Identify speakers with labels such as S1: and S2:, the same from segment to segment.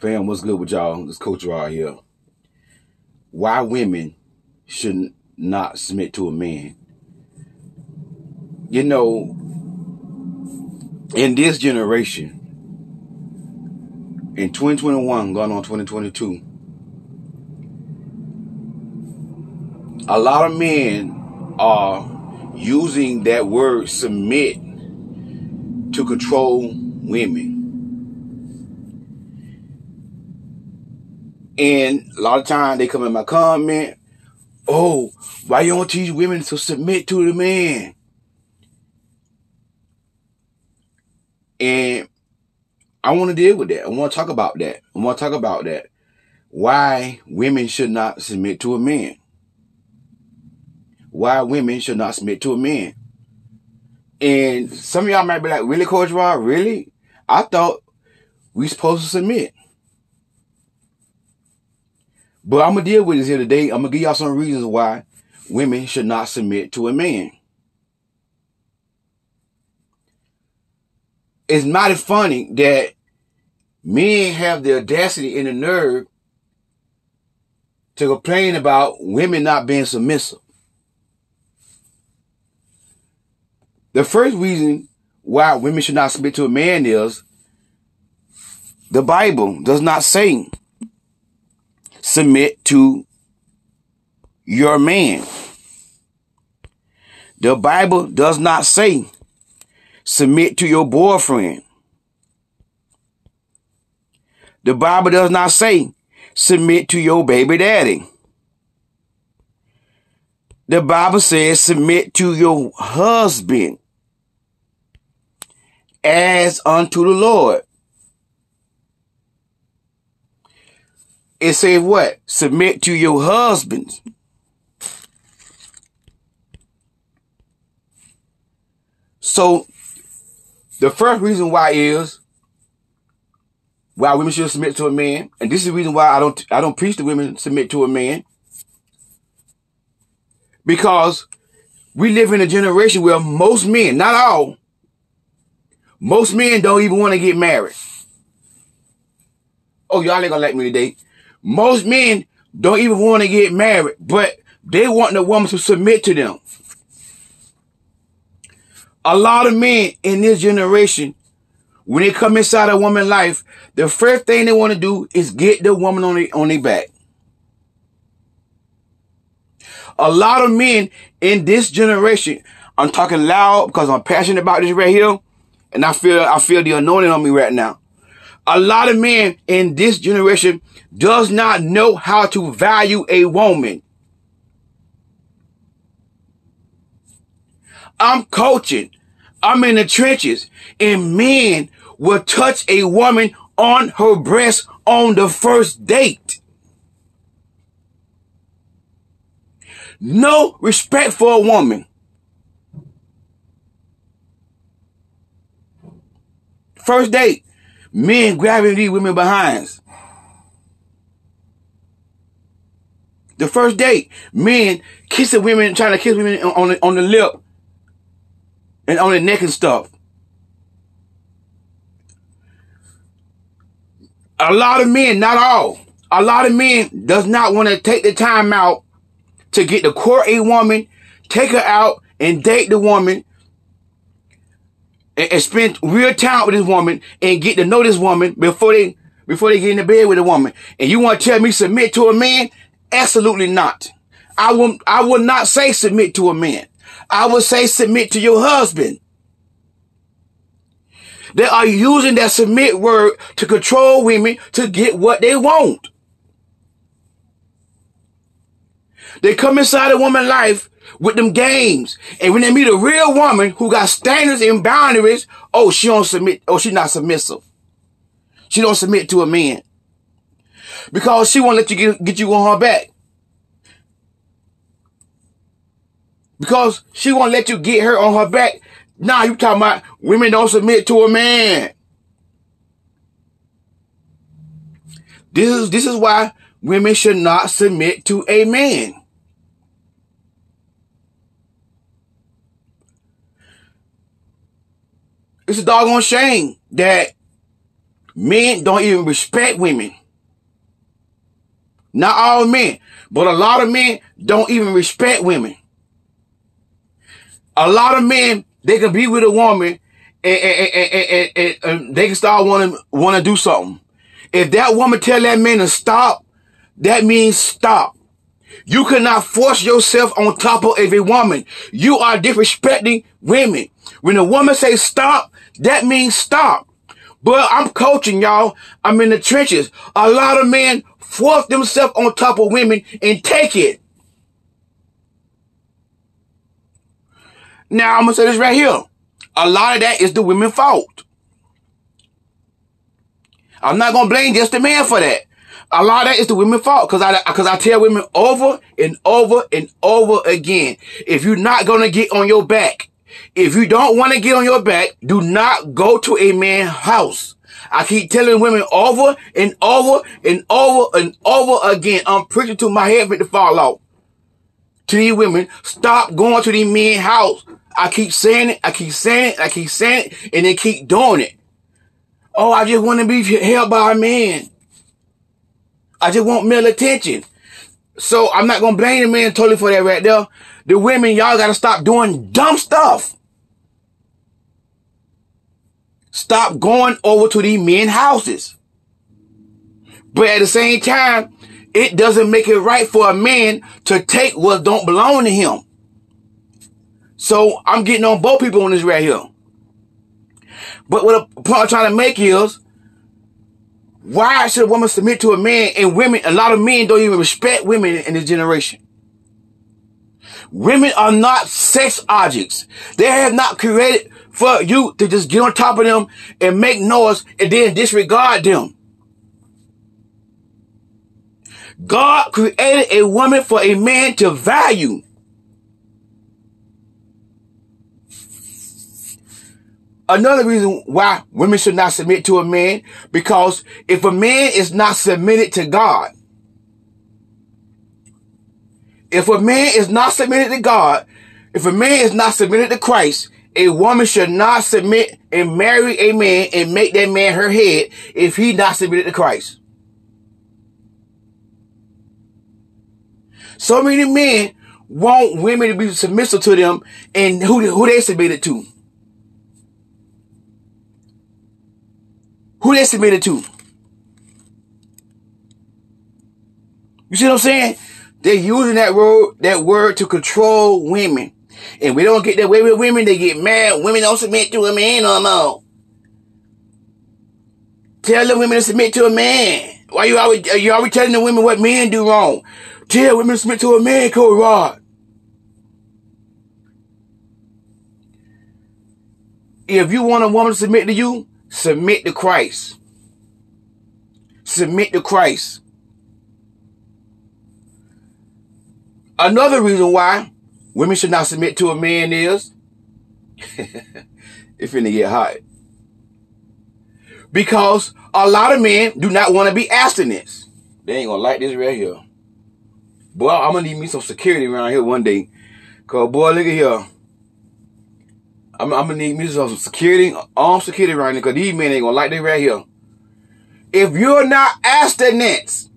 S1: Fam, what's good with y'all? This Coach Rod here. Why women should not submit to a man. You know, in this generation, in 2021, going on 2022, a lot of men are using that word submit to control women. And a lot of times they come in my comment, oh, why you don't teach women to submit to the man? And I want to deal with that. I want to talk about that. I want to talk about that. Why women should not submit to a man. Why women should not submit to a man. And some of y'all might be like, really, Coach Rod? Really? I thought we supposed to submit. But I'm gonna deal with this here today. I'm gonna give y'all some reasons why women should not submit to a man. It's mighty funny that men have the audacity and the nerve to complain about women not being submissive. The first reason why women should not submit to a man is the Bible does not say submit to your man. The Bible does not say submit to your boyfriend. The Bible does not say submit to your baby daddy. The Bible says submit to your husband as unto the Lord. It says what? Submit to your husbands. So the first reason why is why women should submit to a man, and this is the reason why I don't I don't preach to women submit to a man. Because we live in a generation where most men, not all, most men don't even want to get married. Oh, y'all ain't gonna like me today. Most men don't even want to get married, but they want the woman to submit to them. A lot of men in this generation, when they come inside a woman's life, the first thing they want to do is get the woman on, the, on their back. A lot of men in this generation, I'm talking loud because I'm passionate about this right here, and I feel I feel the anointing on me right now. A lot of men in this generation does not know how to value a woman. I'm coaching. I'm in the trenches and men will touch a woman on her breast on the first date. No respect for a woman. First date, men grabbing these women behinds. The first date, men kissing women, trying to kiss women on the, on the lip and on the neck and stuff. A lot of men, not all, a lot of men does not want to take the time out to get to court a woman, take her out and date the woman, and, and spend real time with this woman and get to know this woman before they before they get in the bed with a woman. And you want to tell me submit to a man? Absolutely not. I will I will not say submit to a man. I would say submit to your husband. They are using that submit word to control women to get what they want. They come inside a woman's life with them games. And when they meet a real woman who got standards and boundaries, oh, she don't submit. Oh, she not submissive. She don't submit to a man. Because she won't let you get, get you on her back. Because she won't let you get her on her back. Nah, you talking about women don't submit to a man. This is, this is why women should not submit to a man. It's a doggone shame that Men don't even respect women. Not all men, but a lot of men don't even respect women. A lot of men, they can be with a woman and, and, and, and they can start wanting, want to do something. If that woman tell that man to stop, that means stop. You cannot force yourself on top of every woman. You are disrespecting women. When a woman say stop, that means stop. But I'm coaching y'all. I'm in the trenches. A lot of men force themselves on top of women and take it. Now I'm gonna say this right here. A lot of that is the women's fault. I'm not gonna blame just the man for that. A lot of that is the women's fault because I because I tell women over and over and over again. If you're not gonna get on your back, if you don't want to get on your back, do not go to a man's house. I keep telling women over and over and over and over again. I'm preaching to my head to fall off. To these women, stop going to these men's house. I keep saying it, I keep saying it, I keep saying it, and they keep doing it. Oh, I just want to be held by a man. I just want male attention. So I'm not gonna blame the man totally for that right there. The women, y'all gotta stop doing dumb stuff. Stop going over to these men houses. But at the same time, it doesn't make it right for a man to take what don't belong to him. So I'm getting on both people on this right here. But what a point I'm trying to make is, why should a woman submit to a man and women, a lot of men don't even respect women in this generation. Women are not sex objects. They have not created for you to just get on top of them and make noise and then disregard them. God created a woman for a man to value. Another reason why women should not submit to a man, because if a man is not submitted to God, if a man is not submitted to God, if a man is not submitted to Christ, a woman should not submit and marry a man and make that man her head if he not submitted to Christ. So many men want women to be submissive to them and who, who they submitted to. Who they submitted to. You see what I'm saying? They're using that word, that word to control women. And we don't get that way with women. They get mad. Women don't submit to a man no more. Tell the women to submit to a man. Why you always, you always telling the women what men do wrong? Tell women to submit to a man, Coach Rod. If you want a woman to submit to you, submit to Christ. Submit to Christ. Another reason why women should not submit to a man is it's finna get hot. Because a lot of men do not want to be abstinence. They ain't gonna like this right here. Boy, I'm gonna need me some security around here one day. Cause boy, look at here. I'm, I'm gonna need me some security, armed security around here, cause these men ain't gonna like this right here. If you're not abstinence,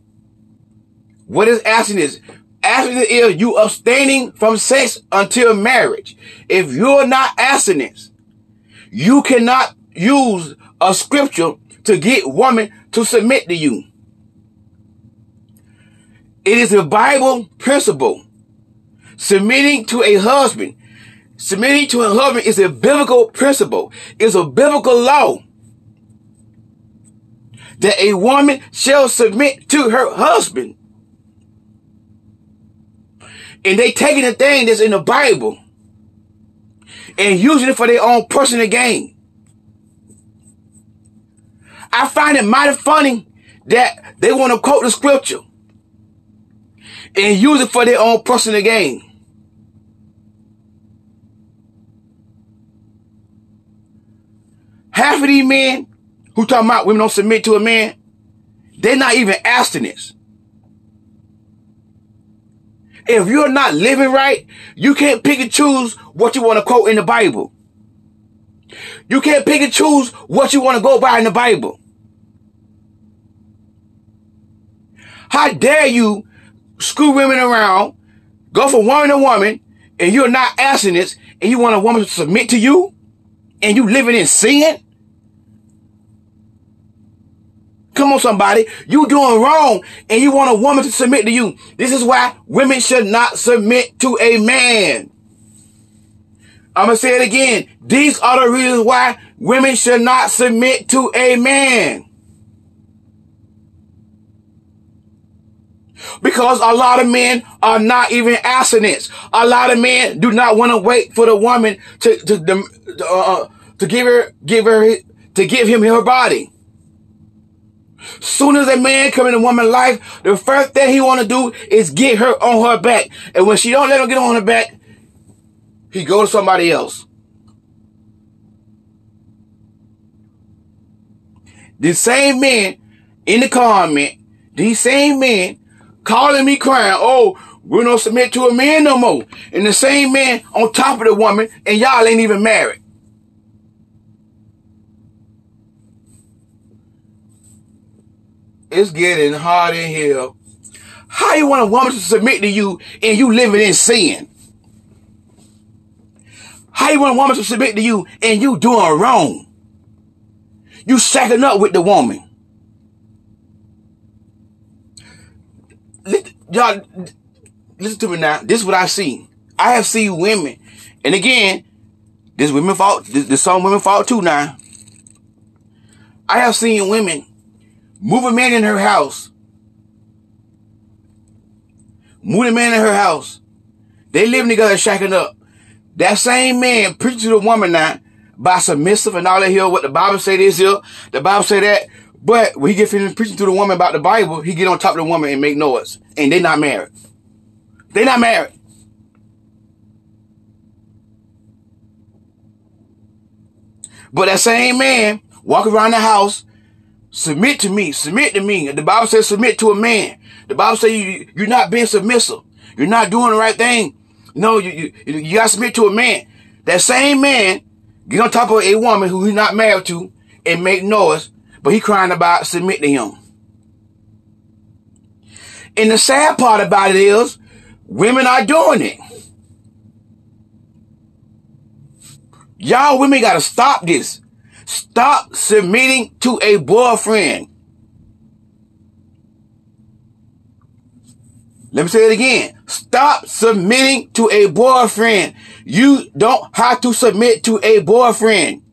S1: what is abstinence? Abstinence is you abstaining from sex until marriage. If you're not abstinence, you cannot use a scripture to get woman to submit to you. It is a Bible principle. Submitting to a husband, submitting to a husband is a biblical principle. It's a biblical law that a woman shall submit to her husband and they taking the thing that's in the Bible and using it for their own personal gain. I find it mighty funny that they want to quote the scripture and use it for their own personal gain. Half of these men who talking about women don't submit to a man, they're not even abstinence. If you're not living right, you can't pick and choose what you want to quote in the Bible. You can't pick and choose what you want to go by in the Bible. How dare you screw women around, go from woman to woman, and you're not abstinence, and you want a woman to submit to you, and you living in sin? Come on, somebody. You doing wrong and you want a woman to submit to you. This is why women should not submit to a man. I'm going to say it again. These are the reasons why women should not submit to a man. Because a lot of men are not even abstinence. A lot of men do not want to wait for the woman to, to, to, uh, to give her, give her, to give him her body. Soon as a man come in a woman's life, the first thing he want to do is get her on her back. And when she don't let him get on her back, he go to somebody else. The same men in the comment, these same men calling me crying, oh, we don't submit to a man no more. And the same man on top of the woman, and y'all ain't even married. It's getting hard in here. How you want a woman to submit to you and you living in sin? How you want a woman to submit to you and you doing wrong? You sacking up with the woman. Y'all, listen to me now. This is what I've seen. I have seen women, and again, this women fault. This, this some women fault too. Now, I have seen women move a man in her house, move a man in her house. They living together, shacking up. That same man preaching to the woman now by submissive and all that here, what the Bible say this here, the Bible say that. But when he get finished preaching to the woman about the Bible, he get on top of the woman and make noise. And they not married. They not married. But that same man walk around the house, submit to me, submit to me. The Bible says submit to a man. The Bible says you, you're not being submissive. You're not doing the right thing. No, you, you, you gotta submit to a man. That same man get on top of a woman who he's not married to and make noise, but he crying about submit to him. And the sad part about it is women are doing it. Y'all women gotta stop this. Stop submitting to a boyfriend. Let me say it again. Stop submitting to a boyfriend. You don't have to submit to a boyfriend.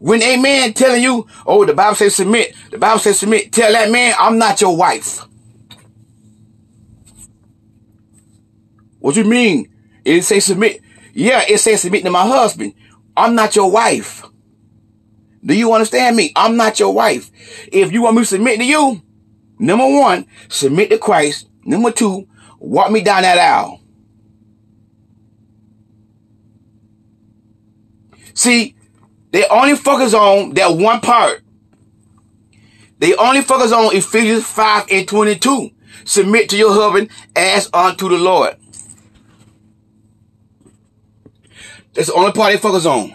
S1: When a man telling you, oh, the Bible says submit, the Bible says submit, tell that man, I'm not your wife. What you mean? It say submit. Yeah, it says submit to my husband. I'm not your wife. Do you understand me? I'm not your wife. If you want me to submit to you, number one, submit to Christ. Number two, walk me down that aisle. See, they only focus on that one part. They only focus on Ephesians 5 and 22. Submit to your husband as unto the Lord. That's the only part they focus on.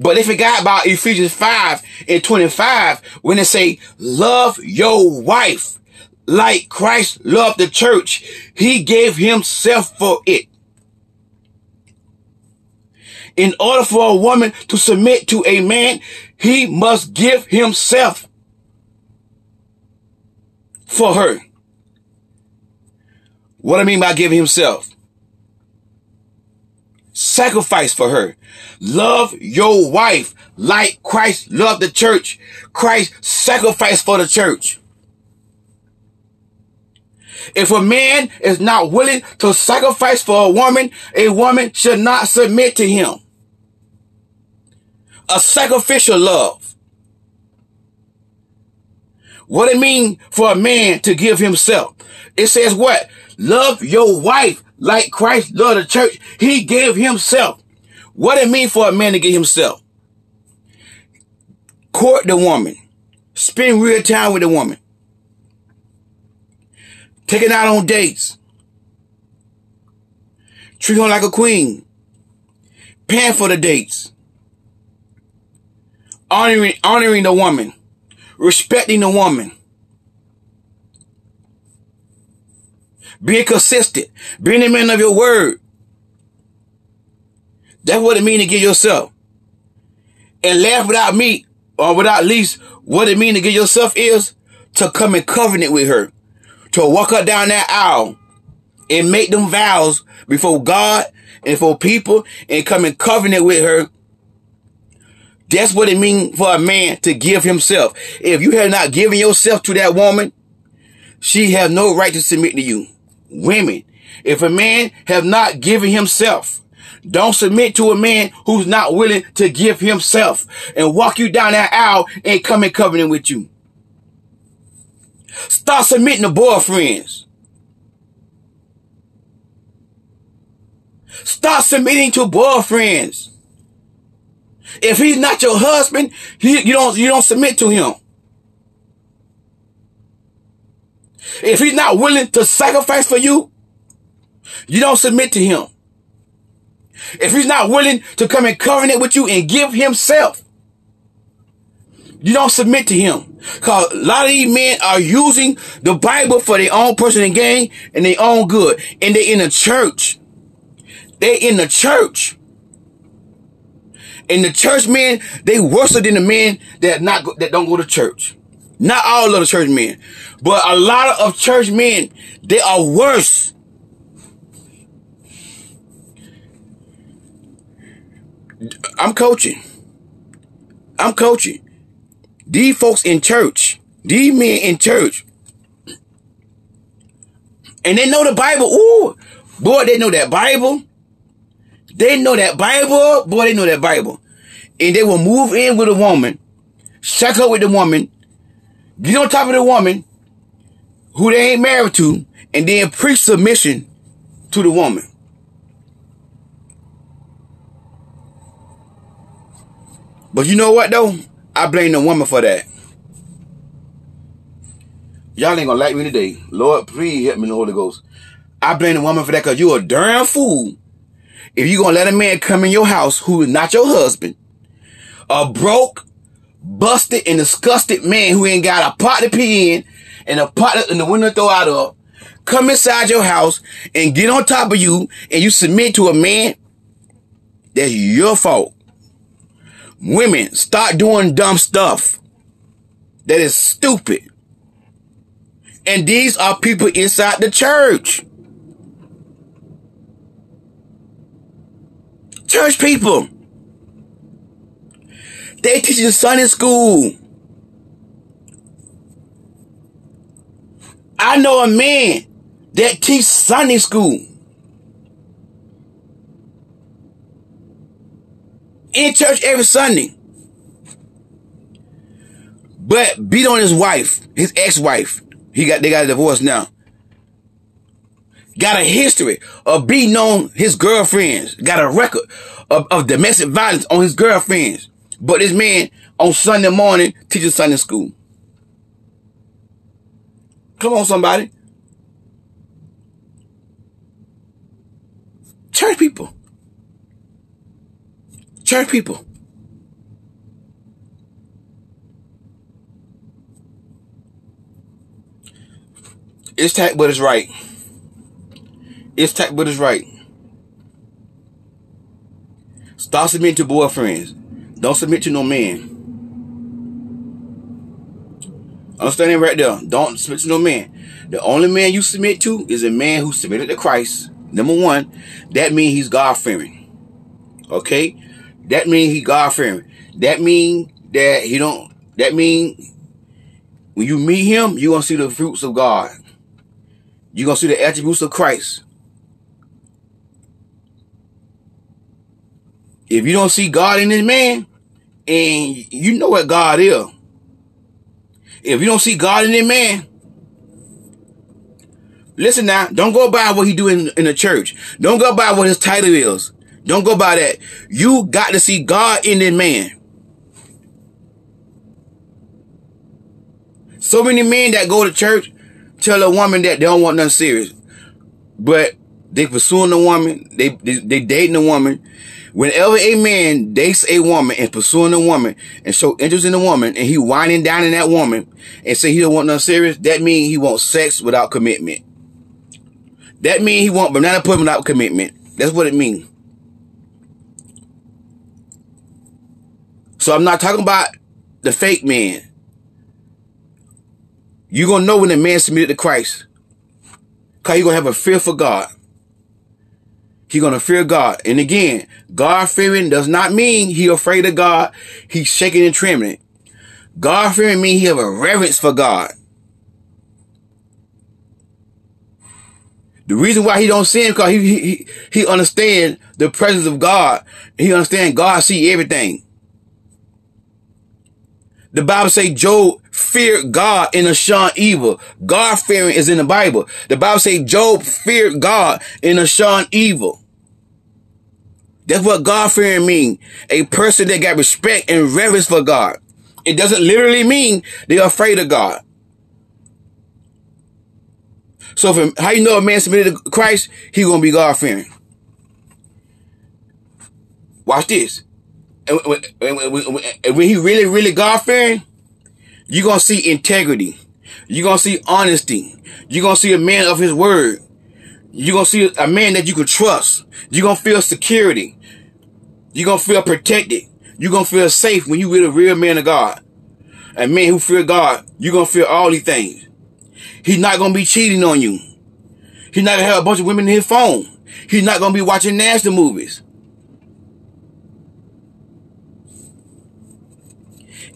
S1: But they forgot about Ephesians 5 and 25 when they say, love your wife like Christ loved the church, he gave himself for it. In order for a woman to submit to a man, he must give himself for her. What I mean by giving himself? Sacrifice for her. Love your wife like Christ loved the church. Christ sacrificed for the church. If a man is not willing to sacrifice for a woman, a woman should not submit to him. A sacrificial love. What it mean for a man to give himself? It says what? Love your wife like Christ loved the church. He gave himself. What it mean for a man to give himself? Court the woman. Spend real time with the woman. Take it out on dates. Treat her like a queen. Paying for the dates. Honoring, honoring the woman. Respecting the woman. Being consistent, being a man of your word. That's what it means to give yourself. And laugh without me or without least what it means to give yourself is to come in covenant with her, to walk up down that aisle and make them vows before God and for people and come in covenant with her. That's what it means for a man to give himself. If you have not given yourself to that woman, she has no right to submit to you. Women, if a man have not given himself, don't submit to a man who's not willing to give himself and walk you down that aisle and come in covenant with you. Start submitting to boyfriends. Start submitting to boyfriends. If he's not your husband, he, you don't you don't submit to him. If he's not willing to sacrifice for you, you don't submit to him. If he's not willing to come in covenant with you and give himself, you don't submit to him. Cause a lot of these men are using the Bible for their own personal gain and their own good. And they're in the church. They're in the church. And the church men, they worse than the men that not that don't go to church. Not all of the church men, but a lot of church men, they are worse. I'm coaching. I'm coaching. These folks in church, these men in church, and they know the Bible. Ooh, boy, they know that Bible. They know that Bible. Boy, they know that Bible. And they will move in with a woman, shack up with the woman, get on top of the woman who they ain't married to, and then preach submission to the woman. But you know what though? I blame the woman for that. Y'all ain't gonna like me today. Lord, please help me in the Holy Ghost. I blame the woman for that because you a darn fool. If you gonna let a man come in your house who is not your husband, a broke, busted, and disgusted man who ain't got a pot to pee in and a pot in the window to throw out of, come inside your house and get on top of you and you submit to a man, that's your fault. Women, start doing dumb stuff that is stupid. And these are people inside the church. Church people. They teach in Sunday school. I know a man that teach Sunday school. in church every Sunday. But beat on his wife, his ex-wife. He got they got a divorce now. Got a history of beating on his girlfriends. Got a record of, of domestic violence on his girlfriends. But this man on Sunday morning teaches Sunday school. Come on, somebody. Church people. Church people. It's tact, but it's right. It's tact, but it's right. Stop submitting to boyfriends. Don't submit to no man. Understanding right there. Don't submit to no man. The only man you submit to is a man who submitted to Christ. Number one, that means he's God fearing. Okay? That means he God fearing. That means that he don't. That mean when you meet him, you gonna see the fruits of God. You gonna see the attributes of Christ. If you don't see God in this man, and you know what God is. If you don't see God in this man, listen now, don't go by what he do in, in the church. Don't go by what his title is. Don't go by that. You got to see God in that man. So many men that go to church tell a woman that they don't want nothing serious. But they pursuing the woman, they, they, they dating a woman. Whenever a man dates a woman and pursuing a woman and show interest in the woman and he whining down in that woman and say he don't want nothing serious, that means he wants sex without commitment. That means he want banana pudding without commitment. That's what it means. So I'm not talking about the fake man. You're to know when a man submitted to Christ. Because you're to have a fear for God. He's going to fear God. And again, God fearing does not mean he afraid of God. He's shaking and trembling. God fearing means he have a reverence for God. The reason why he don't sin because he, he, he understand the presence of God. He understand God see everything. The Bible say Job feared God and shunned evil. God fearing is in the Bible. The Bible say Job feared God and shunned evil. That's what God fearing mean. A person that got respect and reverence for God. It doesn't literally mean they're afraid of God. So if, how you know a man submitted to Christ, he gonna be God fearing. Watch this. And when he really, really God fearing, you're gonna see integrity. You're gonna see honesty. You're gonna see a man of his word. You're gonna see a man that you can trust. You're gonna feel security. You're gonna feel protected. You're gonna feel safe when you with a real man of God. A man who fear God, you're gonna feel all these things. He's not going to be cheating on you. He's not going to have a bunch of women in his phone. He's not going to be watching nasty movies.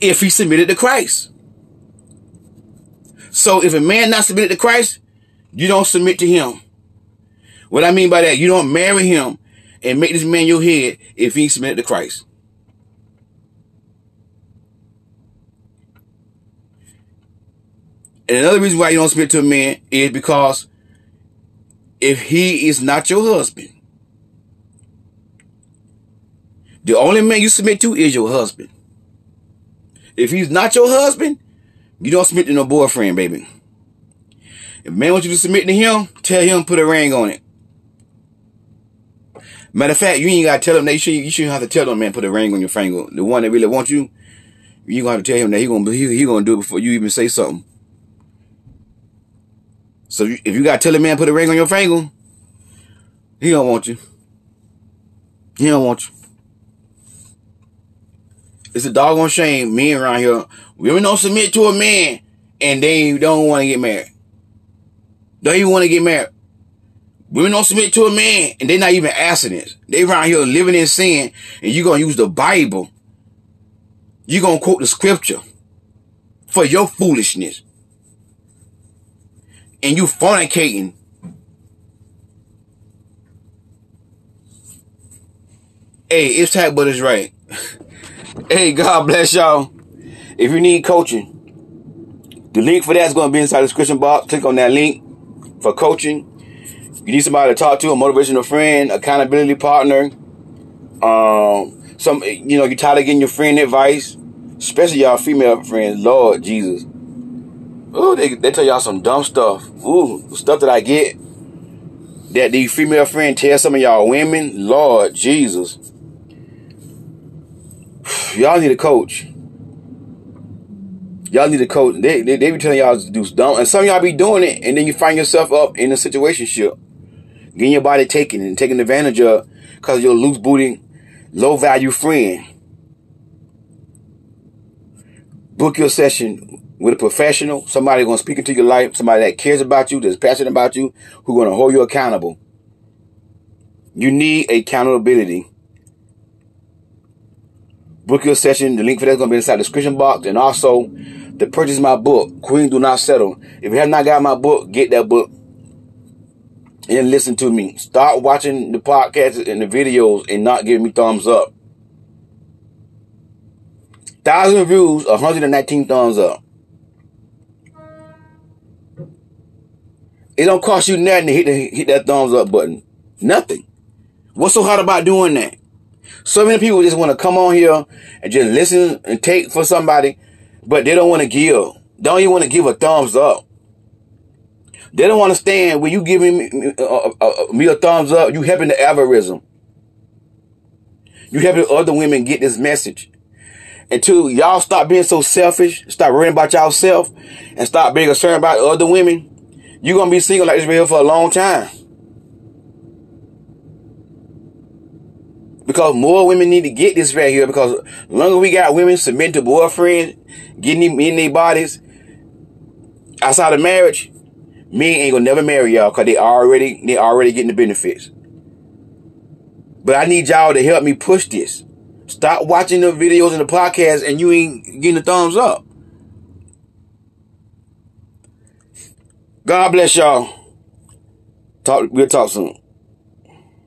S1: If he submitted to Christ. So if a man not submitted to Christ, you don't submit to him. What I mean by that, you don't marry him and make this man your head if he submitted to Christ. And another reason why you don't submit to a man is because if he is not your husband, the only man you submit to is your husband. If he's not your husband, you don't submit to no boyfriend, baby. If man wants you to submit to him, tell him put a ring on it. Matter of fact, you ain't gotta tell him that you shouldn't, you shouldn't have to tell them man put a ring on your finger. The one that really wants you, you gonna have to tell him that he gonna he, he gonna do it before you even say something. So if you got to tell a man put a ring on your finger, he don't want you. He don't want you. It's a doggone shame. Men around here, women don't submit to a man and they don't want to get married. Don't even want to get married. Women don't submit to a man and they're not even abstinence. They around here living in sin and you're going to use the Bible. You're going to quote the scripture for your foolishness and you fornicating. Hey, it's Tag But it's right. hey, God bless y'all. If you need coaching, the link for that is going to be inside the description box. Click on that link for coaching. You need somebody to talk to, a motivational friend, accountability partner. Um, some you know, you're tired of getting your friend advice, especially y'all female friends. Lord Jesus. Ooh, they, they tell y'all some dumb stuff. Ooh, stuff that I get that the female friend tell some of y'all women. Lord Jesus. Y'all need a coach. Y'all need a coach. They, they, they be telling y'all to do dumb. And some y'all be doing it, and then you find yourself up in a situation ship. Getting your body taken and taken advantage of because you're loose booty, low value friend. Book your session with a professional, somebody going to speak into your life, somebody that cares about you, that's passionate about you, who's going to hold you accountable. You need accountability. Book your session. The link for that's going to be inside the description box. And also, to purchase my book, Queen Do Not Settle. If you have not got my book, get that book and listen to me. Start watching the podcasts and the videos and not giving me thumbs up. Thousand views, 119 thumbs up. It don't cost you nothing to hit, the, hit that thumbs up button. Nothing. What's so hard about doing that? So many people just want to come on here and just listen and take for somebody, but they don't want to give. Don't even want to give a thumbs up. They don't understand when you giving me, uh uh, uh, uh, me a thumbs up, you helping the algorithm. You helping other women get this message. Until y'all stop being so selfish, stop worrying about yourself, and stop being concerned about other women, you're gonna be single like this here for a long time. Because more women need to get this right here. Because longer we got women submitting to boyfriends, getting them in their bodies outside of marriage, men ain't gonna never marry y'all because they already they already getting the benefits. But I need y'all to help me push this. Stop watching the videos and the podcast and you ain't getting the thumbs up. God bless y'all. Talk we'll talk soon.